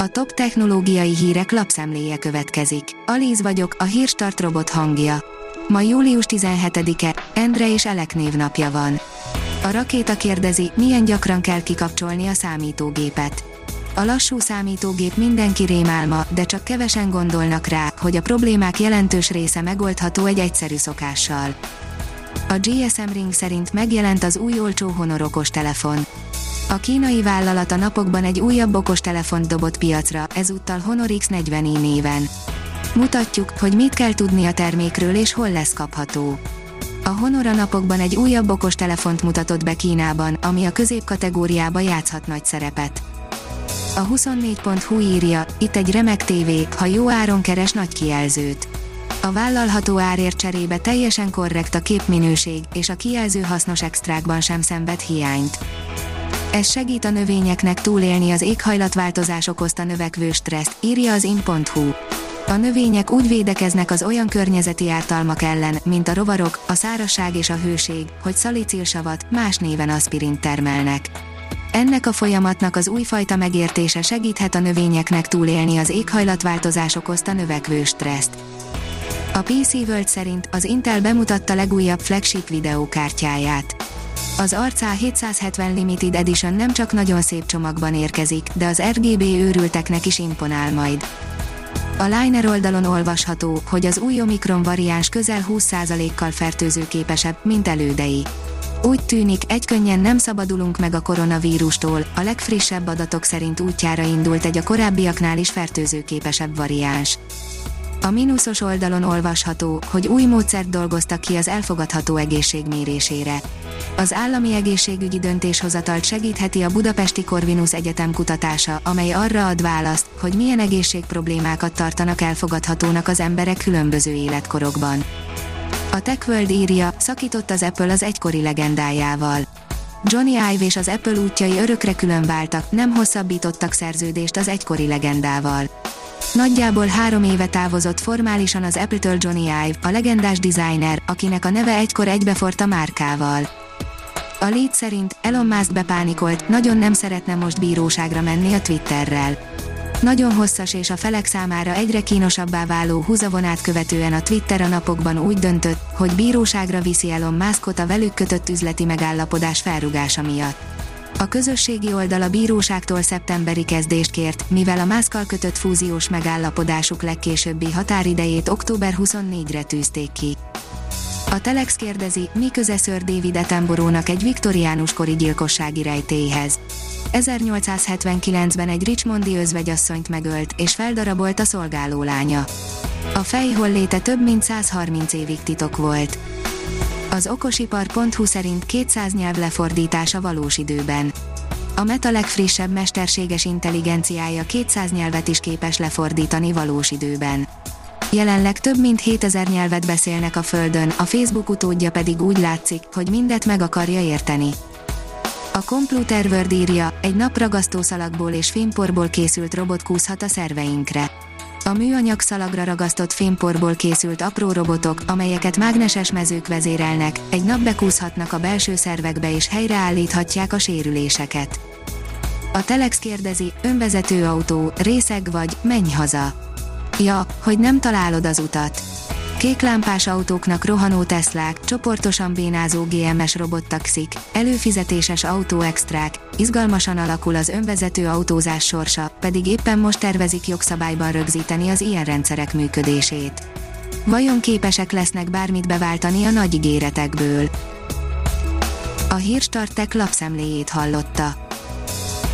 A top technológiai hírek lapszemléje következik. Alíz vagyok, a hírstart robot hangja. Ma július 17-e, Endre és Elek névnapja van. A rakéta kérdezi, milyen gyakran kell kikapcsolni a számítógépet. A lassú számítógép mindenki rémálma, de csak kevesen gondolnak rá, hogy a problémák jelentős része megoldható egy egyszerű szokással. A GSM Ring szerint megjelent az új olcsó Honor okos telefon. A kínai vállalat a napokban egy újabb okostelefont dobott piacra, ezúttal Honor X40i néven. Mutatjuk, hogy mit kell tudni a termékről és hol lesz kapható. A Honor a napokban egy újabb okostelefont mutatott be Kínában, ami a középkategóriába játszhat nagy szerepet. A 24.hu írja, itt egy remek tévé, ha jó áron keres nagy kijelzőt. A vállalható árért cserébe teljesen korrekt a képminőség, és a kijelző hasznos extrákban sem szenved hiányt. Ez segít a növényeknek túlélni az éghajlatváltozás okozta növekvő stresszt, írja az in.hu. A növények úgy védekeznek az olyan környezeti ártalmak ellen, mint a rovarok, a szárazság és a hőség, hogy szalicilsavat, más néven aspirint termelnek. Ennek a folyamatnak az újfajta megértése segíthet a növényeknek túlélni az éghajlatváltozás okozta növekvő stresszt. A PC World szerint az Intel bemutatta legújabb flagship videókártyáját. Az Arca 770 Limited Edition nem csak nagyon szép csomagban érkezik, de az RGB őrülteknek is imponál majd. A Liner oldalon olvasható, hogy az új Omikron variáns közel 20%-kal fertőzőképesebb, mint elődei. Úgy tűnik, egykönnyen nem szabadulunk meg a koronavírustól, a legfrissebb adatok szerint útjára indult egy a korábbiaknál is fertőzőképesebb variáns. A mínuszos oldalon olvasható, hogy új módszert dolgoztak ki az elfogadható egészségmérésére. Az állami egészségügyi döntéshozatalt segítheti a Budapesti Corvinus Egyetem kutatása, amely arra ad választ, hogy milyen egészségproblémákat tartanak elfogadhatónak az emberek különböző életkorokban. A TechWorld írja, szakított az Apple az egykori legendájával. Johnny Ive és az Apple útjai örökre külön váltak, nem hosszabbítottak szerződést az egykori legendával. Nagyjából három éve távozott formálisan az Apple-től Johnny Ive, a legendás designer, akinek a neve egykor egybefort a márkával. A lead szerint Elon Musk bepánikolt, nagyon nem szeretne most bíróságra menni a Twitterrel. Nagyon hosszas és a felek számára egyre kínosabbá váló húzavonát követően a Twitter a napokban úgy döntött, hogy bíróságra viszi Elon Muskot a velük kötött üzleti megállapodás felrugása miatt. A közösségi oldal a bíróságtól szeptemberi kezdést kért, mivel a Muskkal kötött fúziós megállapodásuk legkésőbbi határidejét október 24-re tűzték ki. A Telex kérdezi, mi köze Sir David Attenborough-nak egy viktoriánus kori gyilkossági rejtélyhez. 1879-ben egy Richmondi özvegyasszonyt megölt, és feldarabolt a szolgáló lánya. A fejholléte több mint 130 évig titok volt. Az okosipar.hu szerint 200 nyelv lefordítása valós időben. A Meta legfrissebb mesterséges intelligenciája 200 nyelvet is képes lefordítani valós időben. Jelenleg több mint 7000 nyelvet beszélnek a Földön, a Facebook utódja pedig úgy látszik, hogy mindet meg akarja érteni. A Computer World írja, egy napragasztó szalagból és fémporból készült robot kúszhat a szerveinkre. A műanyag szalagra ragasztott fémporból készült apró robotok, amelyeket mágneses mezők vezérelnek, egy nap bekúszhatnak a belső szervekbe és helyreállíthatják a sérüléseket. A Telex kérdezi, önvezető autó, részeg vagy, menj haza. Ja, hogy nem találod az utat. Kéklámpás autóknak rohanó Teslák, csoportosan bénázó GMS robottaxik, előfizetéses autóextrák, izgalmasan alakul az önvezető autózás sorsa, pedig éppen most tervezik jogszabályban rögzíteni az ilyen rendszerek működését. Vajon képesek lesznek bármit beváltani a nagy ígéretekből? A hírstartek lapszemléjét hallotta.